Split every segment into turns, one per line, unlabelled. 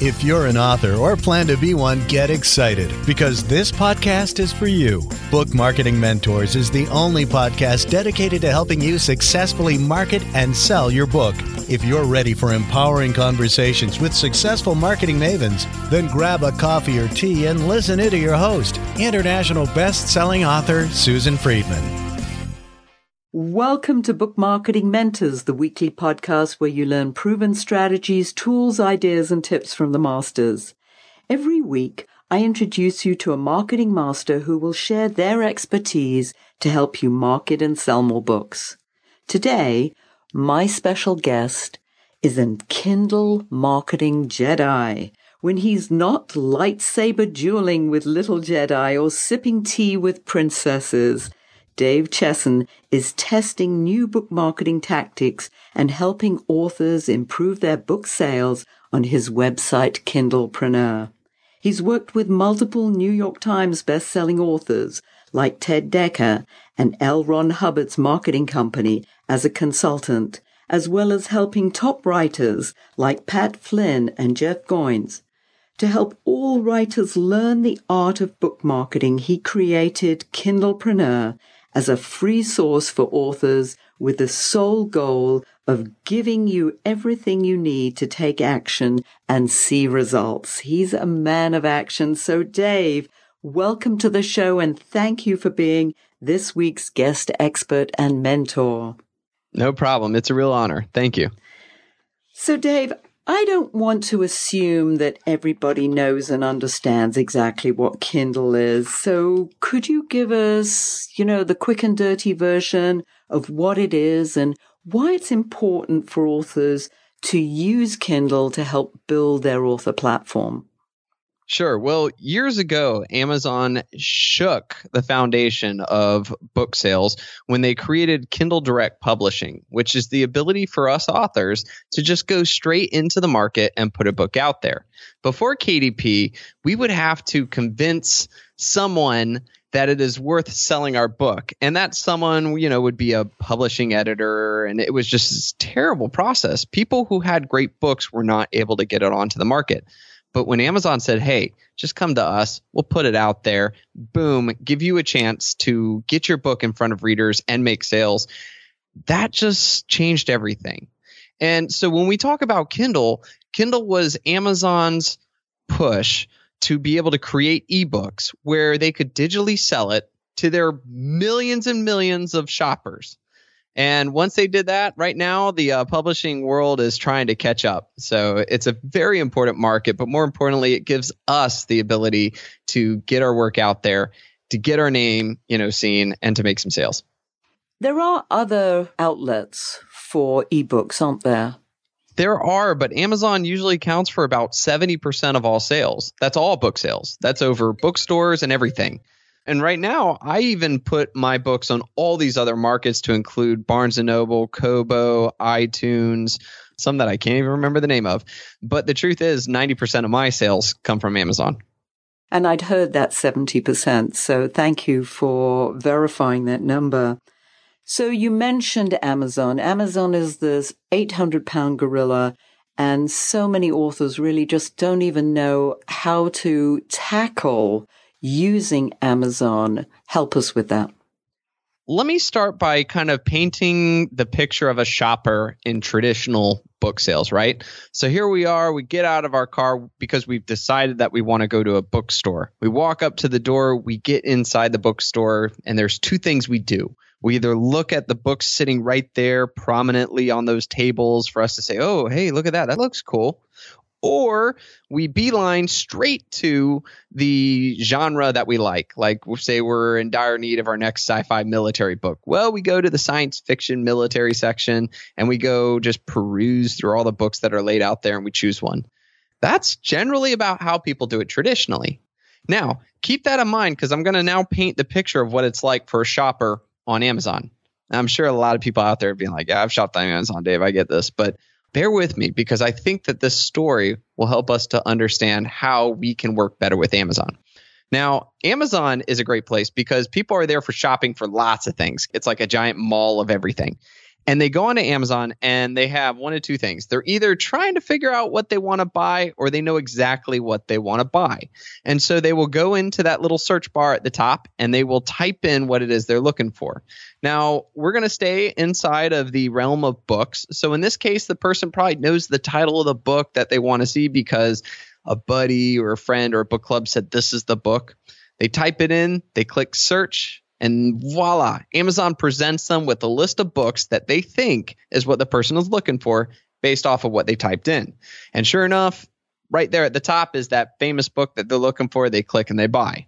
If you're an author or plan to be one, get excited because this podcast is for you. Book Marketing Mentors is the only podcast dedicated to helping you successfully market and sell your book. If you're ready for empowering conversations with successful marketing mavens, then grab a coffee or tea and listen in to your host, international best-selling author Susan Friedman.
Welcome to Book Marketing Mentors, the weekly podcast where you learn proven strategies, tools, ideas, and tips from the masters. Every week, I introduce you to a marketing master who will share their expertise to help you market and sell more books. Today, my special guest is a Kindle marketing Jedi. When he's not lightsaber dueling with little Jedi or sipping tea with princesses, Dave Chesson is testing new book marketing tactics and helping authors improve their book sales on his website Kindlepreneur. He's worked with multiple New York Times best-selling authors like Ted Dekker and L. Ron Hubbard's marketing company as a consultant, as well as helping top writers like Pat Flynn and Jeff Goins. To help all writers learn the art of book marketing, he created Kindlepreneur as a free source for authors with the sole goal of giving you everything you need to take action and see results. He's a man of action. So, Dave, welcome to the show and thank you for being this week's guest expert and mentor.
No problem. It's a real honor. Thank you.
So, Dave, I don't want to assume that everybody knows and understands exactly what Kindle is. So could you give us, you know, the quick and dirty version of what it is and why it's important for authors to use Kindle to help build their author platform?
Sure. Well, years ago, Amazon shook the foundation of book sales when they created Kindle Direct Publishing, which is the ability for us authors to just go straight into the market and put a book out there. Before KDP, we would have to convince someone that it is worth selling our book. And that someone, you know, would be a publishing editor. And it was just this terrible process. People who had great books were not able to get it onto the market. But when Amazon said, hey, just come to us, we'll put it out there, boom, give you a chance to get your book in front of readers and make sales, that just changed everything. And so when we talk about Kindle, Kindle was Amazon's push to be able to create ebooks where they could digitally sell it to their millions and millions of shoppers. And once they did that, right now the uh, publishing world is trying to catch up. So it's a very important market, but more importantly, it gives us the ability to get our work out there, to get our name, you know, seen, and to make some sales.
There are other outlets for ebooks, aren't there?
There are, but Amazon usually accounts for about 70% of all sales. That's all book sales. That's over bookstores and everything. And right now, I even put my books on all these other markets to include Barnes and Noble, Kobo, iTunes, some that I can't even remember the name of. But the truth is, 90% of my sales come from Amazon.
And I'd heard that 70%. So thank you for verifying that number. So you mentioned Amazon. Amazon is this 800 pound gorilla. And so many authors really just don't even know how to tackle using Amazon. Help us with that.
Let me start by kind of painting the picture of a shopper in traditional book sales, right? So here we are, we get out of our car because we've decided that we want to go to a bookstore. We walk up to the door, we get inside the bookstore, and there's two things we do. We either look at the books sitting right there prominently on those tables for us to say, oh, hey, look at that. That looks cool or we beeline straight to the genre that we like. Like, we say we're in dire need of our next sci fi military book. Well, we go to the science fiction military section and we go just peruse through all the books that are laid out there and we choose one. That's generally about how people do it traditionally. Now, keep that in mind because I'm going to now paint the picture of what it's like for a shopper on Amazon. I'm sure a lot of people out there being like, yeah, I've shopped on Amazon, Dave. I get this. But bear with me because I think that this story will help us to understand how we can work better with Amazon. Now, Amazon is a great place because people are there for shopping for lots of things. It's like a giant mall of everything. And they go onto Amazon and they have one of two things. They're either trying to figure out what they want to buy or they know exactly what they want to buy. And so they will go into that little search bar at the top and they will type in what it is they're looking for. Now, we're going to stay inside of the realm of books. So in this case, the person probably knows the title of the book that they want to see because a buddy or a friend or a book club said this is the book. They type it in, they click search, and voila, Amazon presents them with a list of books that they think is what the person is looking for based off of what they typed in. And sure enough, right there at the top is that famous book that they're looking for. They click and they buy.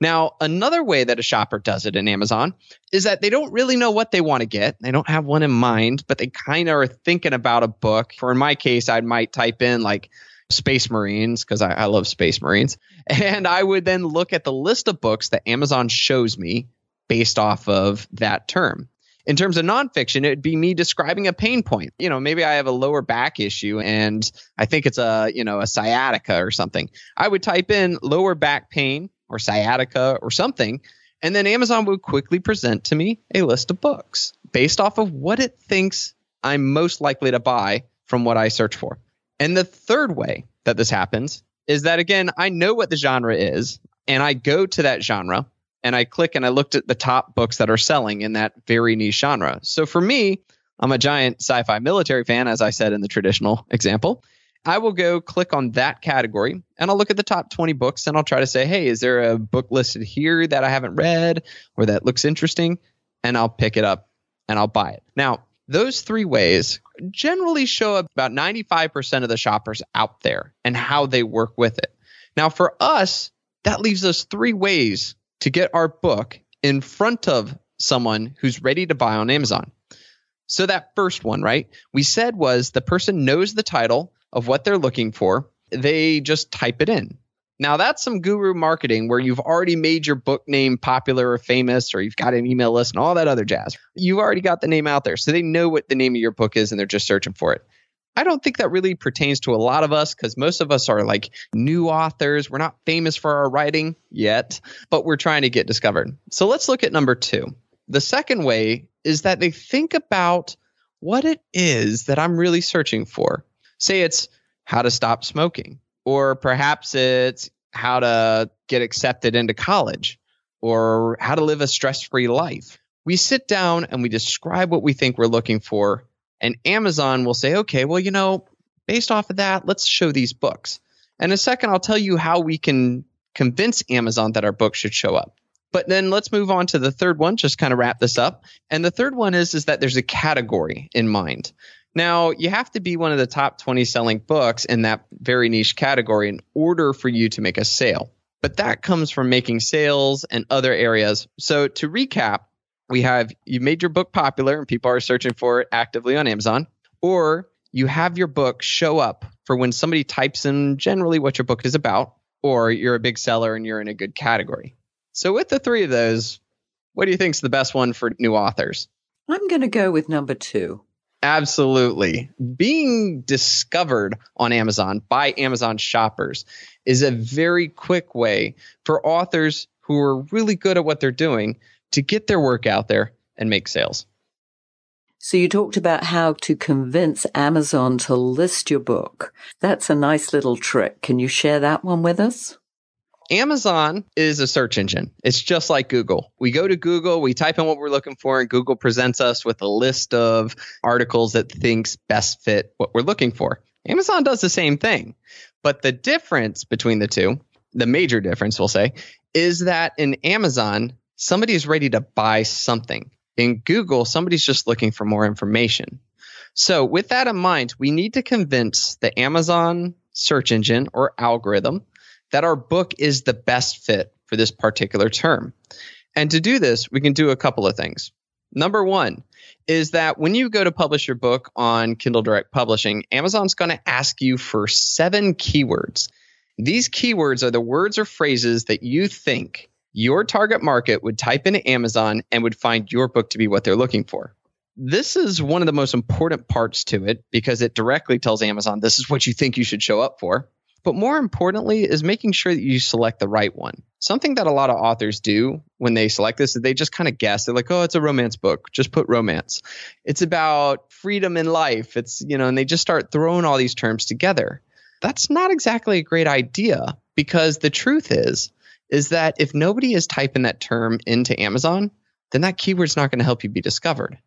Now, another way that a shopper does it in Amazon is that they don't really know what they want to get. They don't have one in mind, but they kind of are thinking about a book. For in my case, I might type in like Space Marines because I, I love Space Marines. And I would then look at the list of books that Amazon shows me based off of that term. In terms of nonfiction, it'd be me describing a pain point. You know, maybe I have a lower back issue and I think it's a, you know, a sciatica or something. I would type in lower back pain or sciatica or something, and then Amazon would quickly present to me a list of books based off of what it thinks I'm most likely to buy from what I search for. And the third way that this happens is that, again, I know what the genre is, and I go to that genre and I click and I looked at the top books that are selling in that very niche genre. So for me, I'm a giant sci fi military fan, as I said in the traditional example. I will go click on that category and I'll look at the top 20 books and I'll try to say, hey, is there a book listed here that I haven't read or that looks interesting? And I'll pick it up and I'll buy it. Now, those three ways generally show up about 95% of the shoppers out there and how they work with it. Now, for us, that leaves us three ways to get our book in front of someone who's ready to buy on Amazon. So, that first one, right, we said was the person knows the title of what they're looking for, they just type it in. Now that's some guru marketing where you've already made your book name popular or famous, or you've got an email list and all that other jazz. You've already got the name out there. So they know what the name of your book is and they're just searching for it. I don't think that really pertains to a lot of us because most of us are like new authors. We're not famous for our writing yet, but we're trying to get discovered. So let's look at number two. The second way is that they think about what it is that I'm really searching for. Say it's how to stop smoking or perhaps it's how to get accepted into college or how to live a stress free life. We sit down and we describe what we think we're looking for, and Amazon will say, okay, well, you know, based off of that, let's show these books. And in a second, I'll tell you how we can convince Amazon that our book should show up. But then let's move on to the third one, just kind of wrap this up. And the third one is, is that there's a category in mind. Now, you have to be one of the top 20 selling books in that very niche category in order for you to make a sale. But that comes from making sales and other areas. So, to recap, we have you made your book popular and people are searching for it actively on Amazon, or you have your book show up for when somebody types in generally what your book is about, or you're a big seller and you're in a good category. So, with the three of those, what do you think is the best one for new authors?
I'm going to go with number two.
Absolutely. Being discovered on Amazon by Amazon shoppers is a very quick way for authors who are really good at what they're doing to get their work out there and make sales.
So you talked about how to convince Amazon to list your book. That's a nice little trick. Can you share that one with us?
Amazon is a search engine. It's just like Google. We go to Google, we type in what we're looking for, and Google presents us with a list of articles that thinks best fit what we're looking for. Amazon does the same thing. But the difference between the two, the major difference, we'll say, is that in Amazon, somebody is ready to buy something. In Google, somebody's just looking for more information. So, with that in mind, we need to convince the Amazon search engine or algorithm that our book is the best fit for this particular term. And to do this, we can do a couple of things. Number one is that when you go to publish your book on Kindle Direct Publishing, Amazon's going to ask you for seven keywords. These keywords are the words or phrases that you think your target market would type into Amazon and would find your book to be what they're looking for. This is one of the most important parts to it because it directly tells Amazon this is what you think you should show up for. But more importantly, is making sure that you select the right one. Something that a lot of authors do when they select this is they just kind of guess. They're like, oh, it's a romance book. Just put romance. It's about freedom in life. It's, you know, and they just start throwing all these terms together. That's not exactly a great idea because the truth is, is that if nobody is typing that term into Amazon, then that keyword's not going to help you be discovered.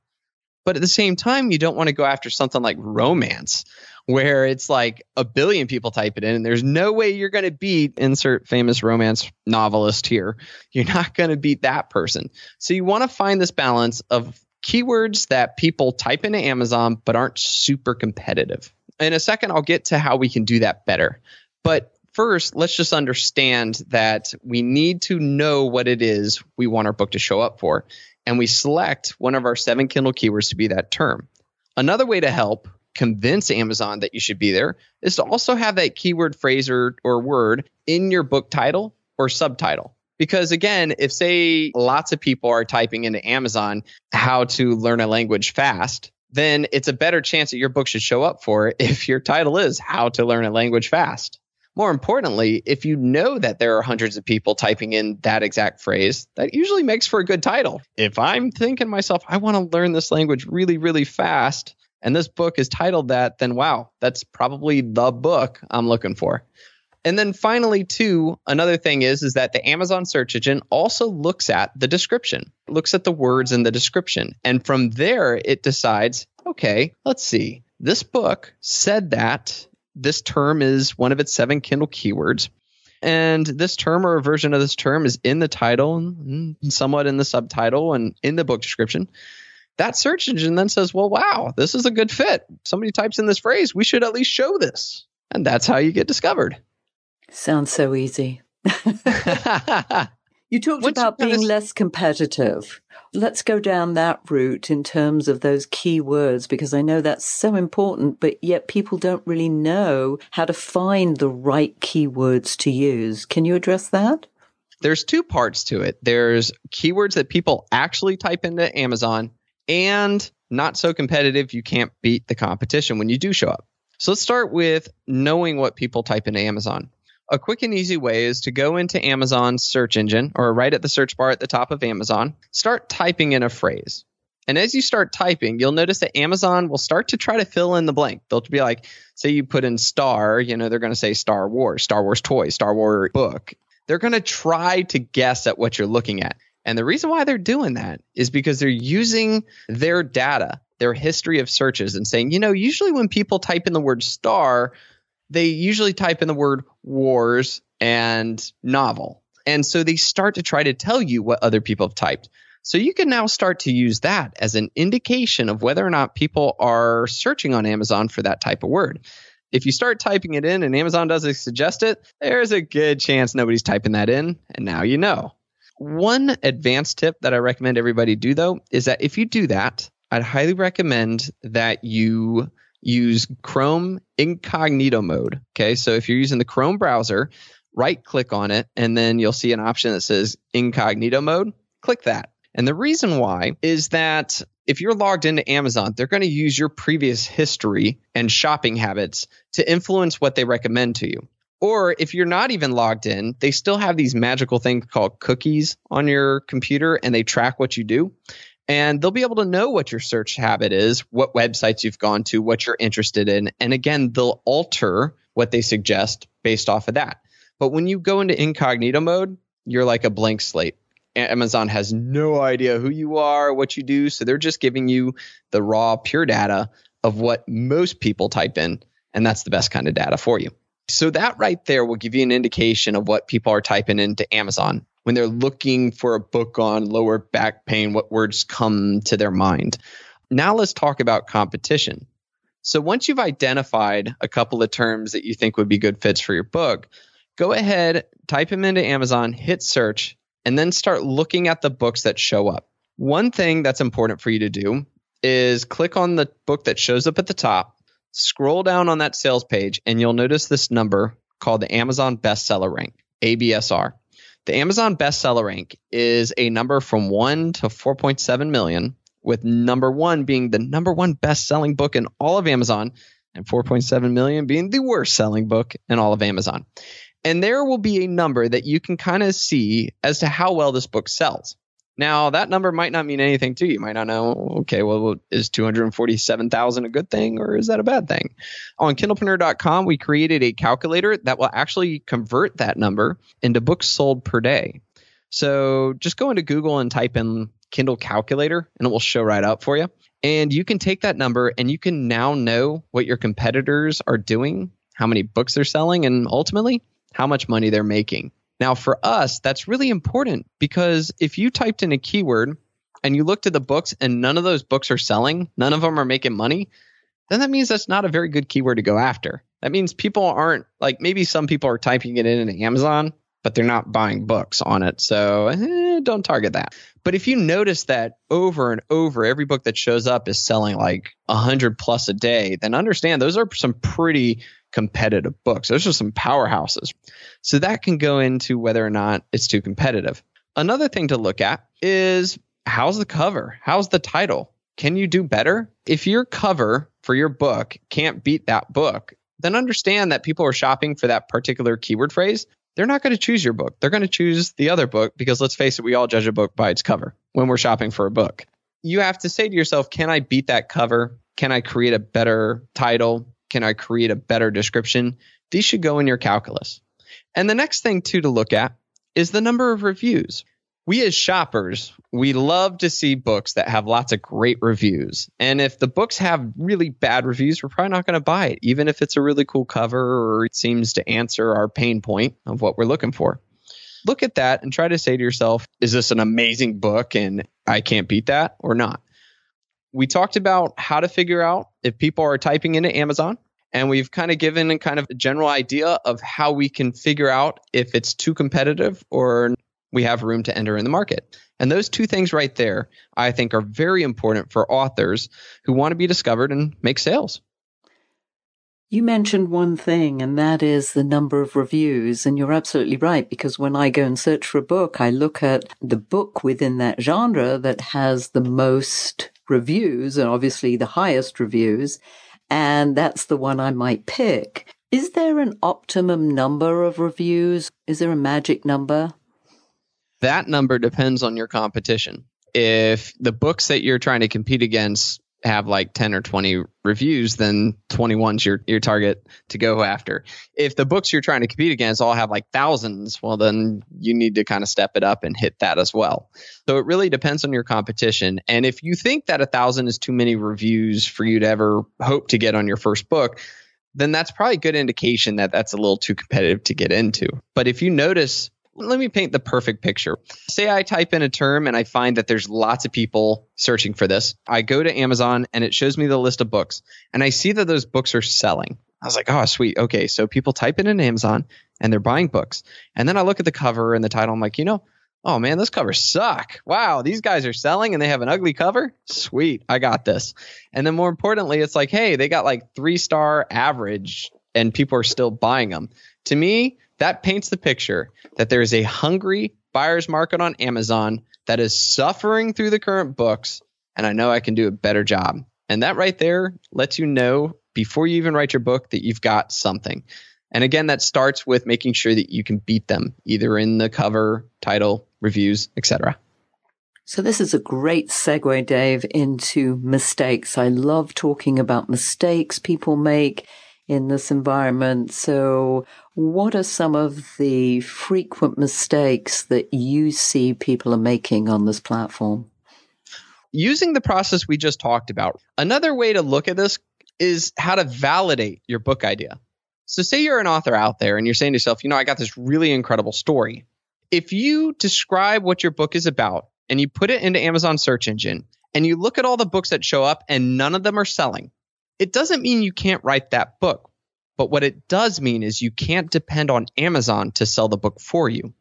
But at the same time, you don't want to go after something like romance, where it's like a billion people type it in, and there's no way you're going to beat insert famous romance novelist here. You're not going to beat that person. So you want to find this balance of keywords that people type into Amazon but aren't super competitive. In a second, I'll get to how we can do that better. But first, let's just understand that we need to know what it is we want our book to show up for and we select one of our seven Kindle keywords to be that term. Another way to help convince Amazon that you should be there is to also have that keyword phrase or, or word in your book title or subtitle. Because again, if say lots of people are typing into Amazon how to learn a language fast, then it's a better chance that your book should show up for it if your title is how to learn a language fast. More importantly, if you know that there are hundreds of people typing in that exact phrase, that usually makes for a good title. If I'm thinking myself, I want to learn this language really, really fast, and this book is titled that, then wow, that's probably the book I'm looking for. And then finally, too, another thing is is that the Amazon search engine also looks at the description, looks at the words in the description, and from there it decides, okay, let's see. This book said that this term is one of its seven Kindle keywords. And this term or a version of this term is in the title and somewhat in the subtitle and in the book description. That search engine then says, well, wow, this is a good fit. Somebody types in this phrase. We should at least show this. And that's how you get discovered.
Sounds so easy. you talked Once about being less competitive. Let's go down that route in terms of those key words because I know that's so important, but yet people don't really know how to find the right keywords to use. Can you address that?
There's two parts to it. There's keywords that people actually type into Amazon and not so competitive you can't beat the competition when you do show up. So let's start with knowing what people type into Amazon. A quick and easy way is to go into Amazon's search engine or right at the search bar at the top of Amazon, start typing in a phrase. And as you start typing, you'll notice that Amazon will start to try to fill in the blank. They'll be like, say you put in star, you know, they're going to say Star Wars, Star Wars toy, Star Wars book. They're going to try to guess at what you're looking at. And the reason why they're doing that is because they're using their data, their history of searches, and saying, you know, usually when people type in the word star, they usually type in the word wars and novel. And so they start to try to tell you what other people have typed. So you can now start to use that as an indication of whether or not people are searching on Amazon for that type of word. If you start typing it in and Amazon doesn't suggest it, there's a good chance nobody's typing that in, and now you know. One advanced tip that I recommend everybody do though is that if you do that, I'd highly recommend that you use Chrome incognito mode. Okay, so if you're using the Chrome browser, right click on it, and then you'll see an option that says incognito mode. Click that. And the reason why is that if you're logged into Amazon, they're going to use your previous history and shopping habits to influence what they recommend to you. Or if you're not even logged in, they still have these magical things called cookies on your computer and they track what you do and they'll be able to know what your search habit is, what websites you've gone to, what you're interested in. And again, they'll alter what they suggest based off of that. But when you go into incognito mode, you're like a blank slate. Amazon has no idea who you are, what you do. So they're just giving you the raw, pure data of what most people type in. And that's the best kind of data for you. So that right there will give you an indication of what people are typing into Amazon when they're looking for a book on lower back pain, what words come to their mind. Now let's talk about competition. So once you've identified a couple of terms that you think would be good fits for your book, go ahead, type them into Amazon, hit search, and then start looking at the books that show up. One thing that's important for you to do is click on the book that shows up at the top, scroll down on that sales page, and you'll notice this number called the Amazon bestseller rank, ABSR. The Amazon bestseller rank is a number from 1 to 4.7 million, with number 1 being the number one best-selling book in all of Amazon and 4.7 million being the worst selling book in all of Amazon. And there will be a number that you can kind of see as to how well this book sells. Now, that number might not mean anything to you. You might not know, okay, well, is 247,000 a good thing or is that a bad thing? On kindlepreneur.com, we created a calculator that will actually convert that number into books sold per day. So just go into Google and type in Kindle calculator and it will show right up for you. And you can take that number and you can now know what your competitors are doing, how many books they're selling, and ultimately how much money they're making. Now, for us, that's really important because if you typed in a keyword and you looked at the books and none of those books are selling, none of them are making money, then that means that's not a very good keyword to go after. That means people aren't like maybe some people are typing it in in Amazon, but they're not buying books on it. So eh, don't target that. But if you notice that over and over, every book that shows up is selling like 100 plus a day, then understand those are some pretty competitive books. Those are some powerhouses. So that can go into whether or not it's too competitive. Another thing to look at is how's the cover? How's the title? Can you do better? If your cover for your book can't beat that book, then understand that people are shopping for that particular keyword phrase. They're not going to choose your book. They're going to choose the other book because let's face it, we all judge a book by its cover when we're shopping for a book. You have to say to yourself, can I beat that cover? Can I create a better title? Can I create a better description? These should go in your calculus. And the next thing, too, to look at is the number of reviews. We as shoppers, we love to see books that have lots of great reviews. And if the books have really bad reviews, we're probably not going to buy it, even if it's a really cool cover or it seems to answer our pain point of what we're looking for. Look at that and try to say to yourself, is this an amazing book and I can't beat that or not? we talked about how to figure out if people are typing into Amazon. And we've kind of given kind of a general idea of how we can figure out if it's too competitive or we have room to enter in the market. And those two things right there, I think, are very important for authors who want to be discovered and make sales.
You mentioned one thing, and that is the number of reviews. And you're absolutely right, because when I go and search for a book, I look at the book within that genre that has the most reviews and obviously the highest reviews. And that's the one I might pick. Is there an optimum number of reviews? Is there a magic number?
That number depends on your competition. If the books that you're trying to compete against have like 10 or 20 reviews, then 21's your, your target to go after. If the books you're trying to compete against all have like thousands, well, then you need to kind of step it up and hit that as well. So it really depends on your competition. And if you think that a thousand is too many reviews for you to ever hope to get on your first book, then that's probably a good indication that that's a little too competitive to get into. But if you notice let me paint the perfect picture. Say I type in a term and I find that there's lots of people searching for this. I go to Amazon and it shows me the list of books and I see that those books are selling. I was like, oh, sweet. Okay. So people type in Amazon and they're buying books. And then I look at the cover and the title. I'm like, you know, oh man, those covers suck. Wow, these guys are selling and they have an ugly cover. Sweet. I got this. And then more importantly, it's like, hey, they got like three star average and people are still buying them. To me, that paints the picture that there is a hungry buyer's market on Amazon that is suffering through the current books, and I know I can do a better job. And that right there lets you know before you even write your book that you've got something. And again, that starts with making sure that you can beat them either in the cover, title, reviews, etc.
So this is a great segue, Dave, into mistakes. I love talking about mistakes people make in this environment. So what are some of the frequent mistakes that you see people are making on this platform?
Using the process we just talked about, another way to look at this is how to validate your book idea. So, say you're an author out there and you're saying to yourself, you know, I got this really incredible story. If you describe what your book is about and you put it into Amazon search engine and you look at all the books that show up and none of them are selling, it doesn't mean you can't write that book. But what it does mean is you can't depend on Amazon to sell the book for you.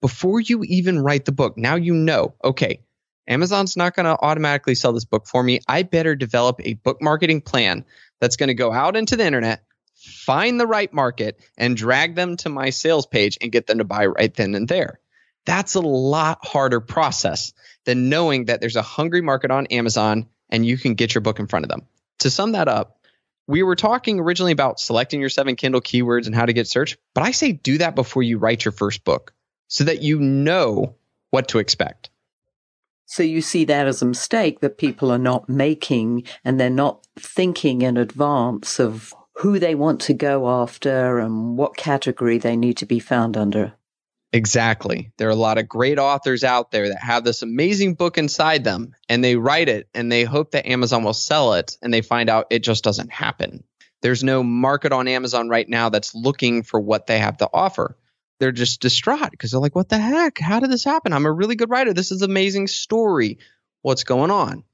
Before you even write the book, now you know, okay, Amazon's not going to automatically sell this book for me. I better develop a book marketing plan that's going to go out into the internet, find the right market, and drag them to my sales page and get them to buy right then and there. That's a lot harder process than knowing that there's a hungry market on Amazon and you can get your book in front of them. To sum that up, we were talking originally about selecting your seven Kindle keywords and how to get search, but I say do that before you write your first book so that you know what to expect.
So you see that as a mistake that people are not making and they're not thinking in advance of who they want to go after and what category they need to be found under.
Exactly. There are a lot of great authors out there that have this amazing book inside them and they write it and they hope that Amazon will sell it and they find out it just doesn't happen. There's no market on Amazon right now that's looking for what they have to offer. They're just distraught because they're like, what the heck? How did this happen? I'm a really good writer. This is an amazing story. What's going on?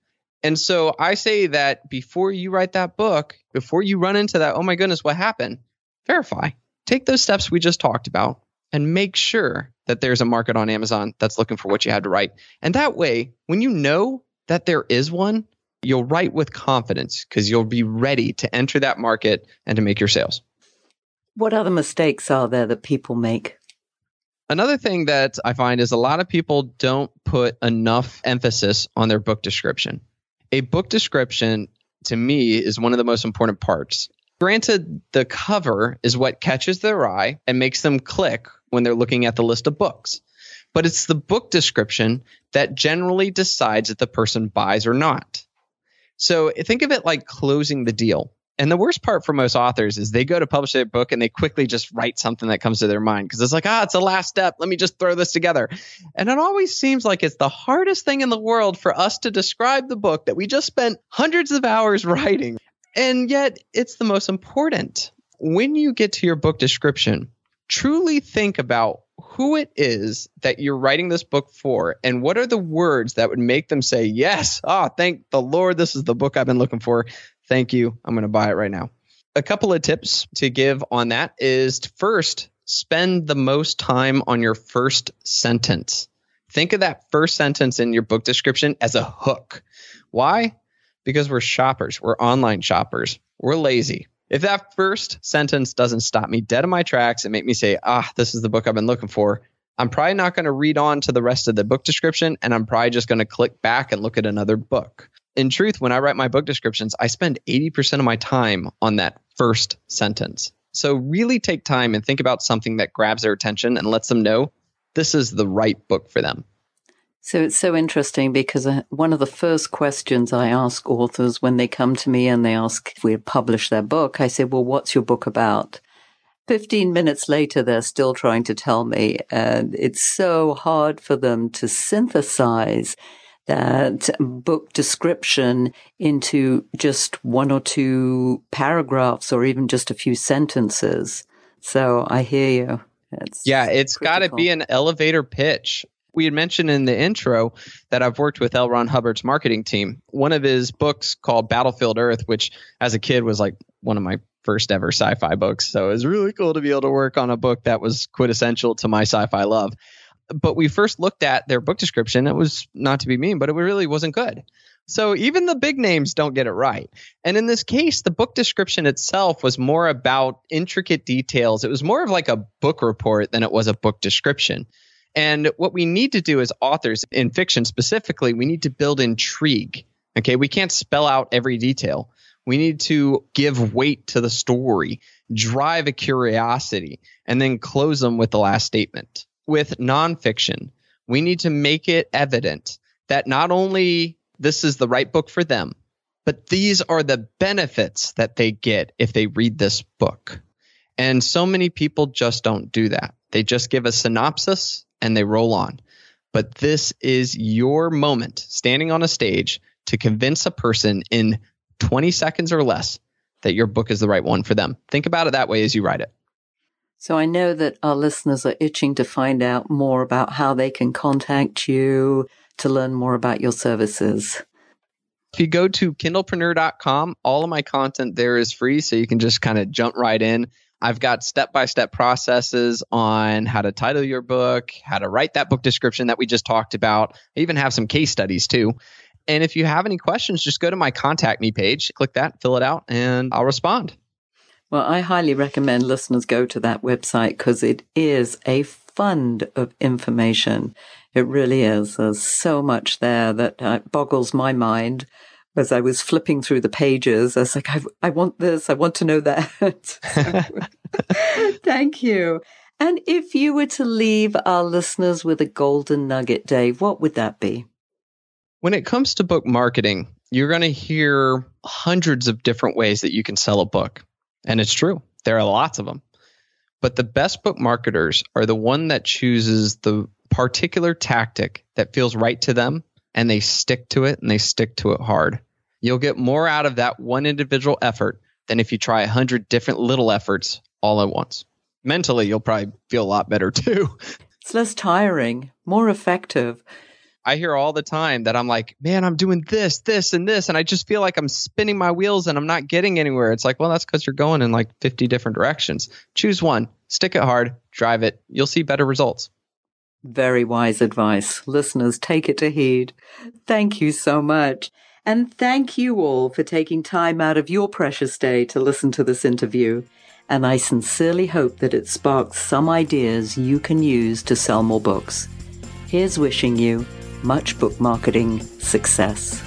And so I say that before you write that book, before you run into that, oh my goodness, what happened? Verify. Take those steps we just talked about and make sure that there's a market on Amazon that's looking for what you had to write. And that way, when you know that there is one, you'll write with confidence because you'll be ready to enter that market and to make your sales.
What other mistakes are there that people make?
Another thing that I find is a lot of people don't put enough emphasis on their book description. A book description to me is one of the most important parts. Granted, the cover is what catches their eye and makes them click when they're looking at the list of books. But it's the book description that generally decides if the person buys or not. So think of it like closing the deal. And the worst part for most authors is they go to publish their book and they quickly just write something that comes to their mind because it's like, ah, it's the last step. Let me just throw this together. And it always seems like it's the hardest thing in the world for us to describe the book that we just spent hundreds of hours writing. And yet it's the most important. When you get to your book description, truly think about who it is that you're writing this book for and what are the words that would make them say, Yes, ah, oh, thank the Lord, this is the book I've been looking for. Thank you. I'm going to buy it right now. A couple of tips to give on that is first spend the most time on your first sentence. Think of that first sentence in your book description as a hook. Why? Because we're shoppers, we're online shoppers, we're lazy. If that first sentence doesn't stop me dead in my tracks and make me say, ah, this is the book I've been looking for, I'm probably not going to read on to the rest of the book description and I'm probably just going to click back and look at another book. In truth, when I write my book descriptions, I spend 80% of my time on that first sentence. So really take time and think about something that grabs their attention and lets them know this is the right book for them.
So it's so interesting because uh, one of the first questions I ask authors when they come to me and they ask if we publish their book, I say, well, what's your book about? 15 minutes later, they're still trying to tell me. And it's so hard for them to synthesize that book description into just one or two paragraphs or even just a few sentences. So I hear you.
It's yeah, it's got to be an elevator pitch we had mentioned in the intro that I've worked with L. Ron Hubbard's marketing team. One of his books called Battlefield Earth, which as a kid was like one of my first ever sci-fi books. So it was really cool to be able to work on a book that was quintessential to my sci-fi love. But we first looked at their book description. It was not to be mean, but it really wasn't good. So even the big names don't get it right. And in this case, the book description itself was more about intricate details. It was more of like a book report than it was a book description. And what we need to do as authors in fiction specifically, we need to build intrigue. Okay. We can't spell out every detail. We need to give weight to the story, drive a curiosity, and then close them with the last statement. With nonfiction, we need to make it evident that not only this is the right book for them, but these are the benefits that they get if they read this book. And so many people just don't do that. They just give a synopsis and they roll on. But this is your moment standing on a stage to convince a person in 20 seconds or less that your book is the right one for them. Think about it that way as you write it.
So I know that our listeners are itching to find out more about how they can contact you to learn more about your services.
If you go to kindlepreneur.com, all of my content there is free, so you can just kind of jump right in. I've got step by step processes on how to title your book, how to write that book description that we just talked about. I even have some case studies too. And if you have any questions, just go to my contact me page, click that, fill it out, and I'll respond.
Well, I highly recommend listeners go to that website because it is a fund of information. It really is. There's so much there that uh, boggles my mind as I was flipping through the pages, I was like, I, I want this, I want to know that. Thank you. And if you were to leave our listeners with a golden nugget, Dave, what would that be?
When it comes to book marketing, you're going to hear hundreds of different ways that you can sell a book. And it's true, there are lots of them. But the best book marketers are the one that chooses the particular tactic that feels right to them and they stick to it and they stick to it hard. You'll get more out of that one individual effort than if you try a hundred different little efforts all at once. Mentally, you'll probably feel a lot better too.
It's less tiring, more effective.
I hear all the time that I'm like, man, I'm doing this, this, and this, and I just feel like I'm spinning my wheels and I'm not getting anywhere. It's like, well, that's because you're going in like 50 different directions. Choose one, stick it hard, drive it. You'll see better results.
Very wise advice. Listeners, take it to heed. Thank you so much. And thank you all for taking time out of your precious day to listen to this interview. And I sincerely hope that it sparks some ideas you can use to sell more books. Here's wishing you much book marketing success.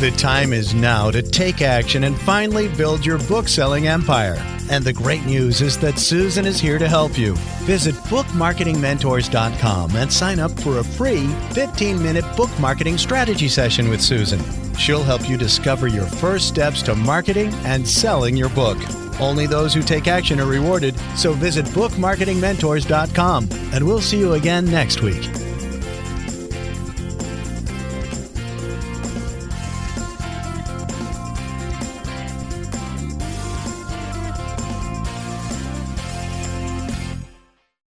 The time is now to take action and finally build your book selling empire. And the great news is that Susan is here to help you. Visit bookmarketingmentors.com and sign up for a free 15 minute book marketing strategy session with Susan. She'll help you discover your first steps to marketing and selling your book. Only those who take action are rewarded, so visit bookmarketingmentors.com and we'll see you again next week.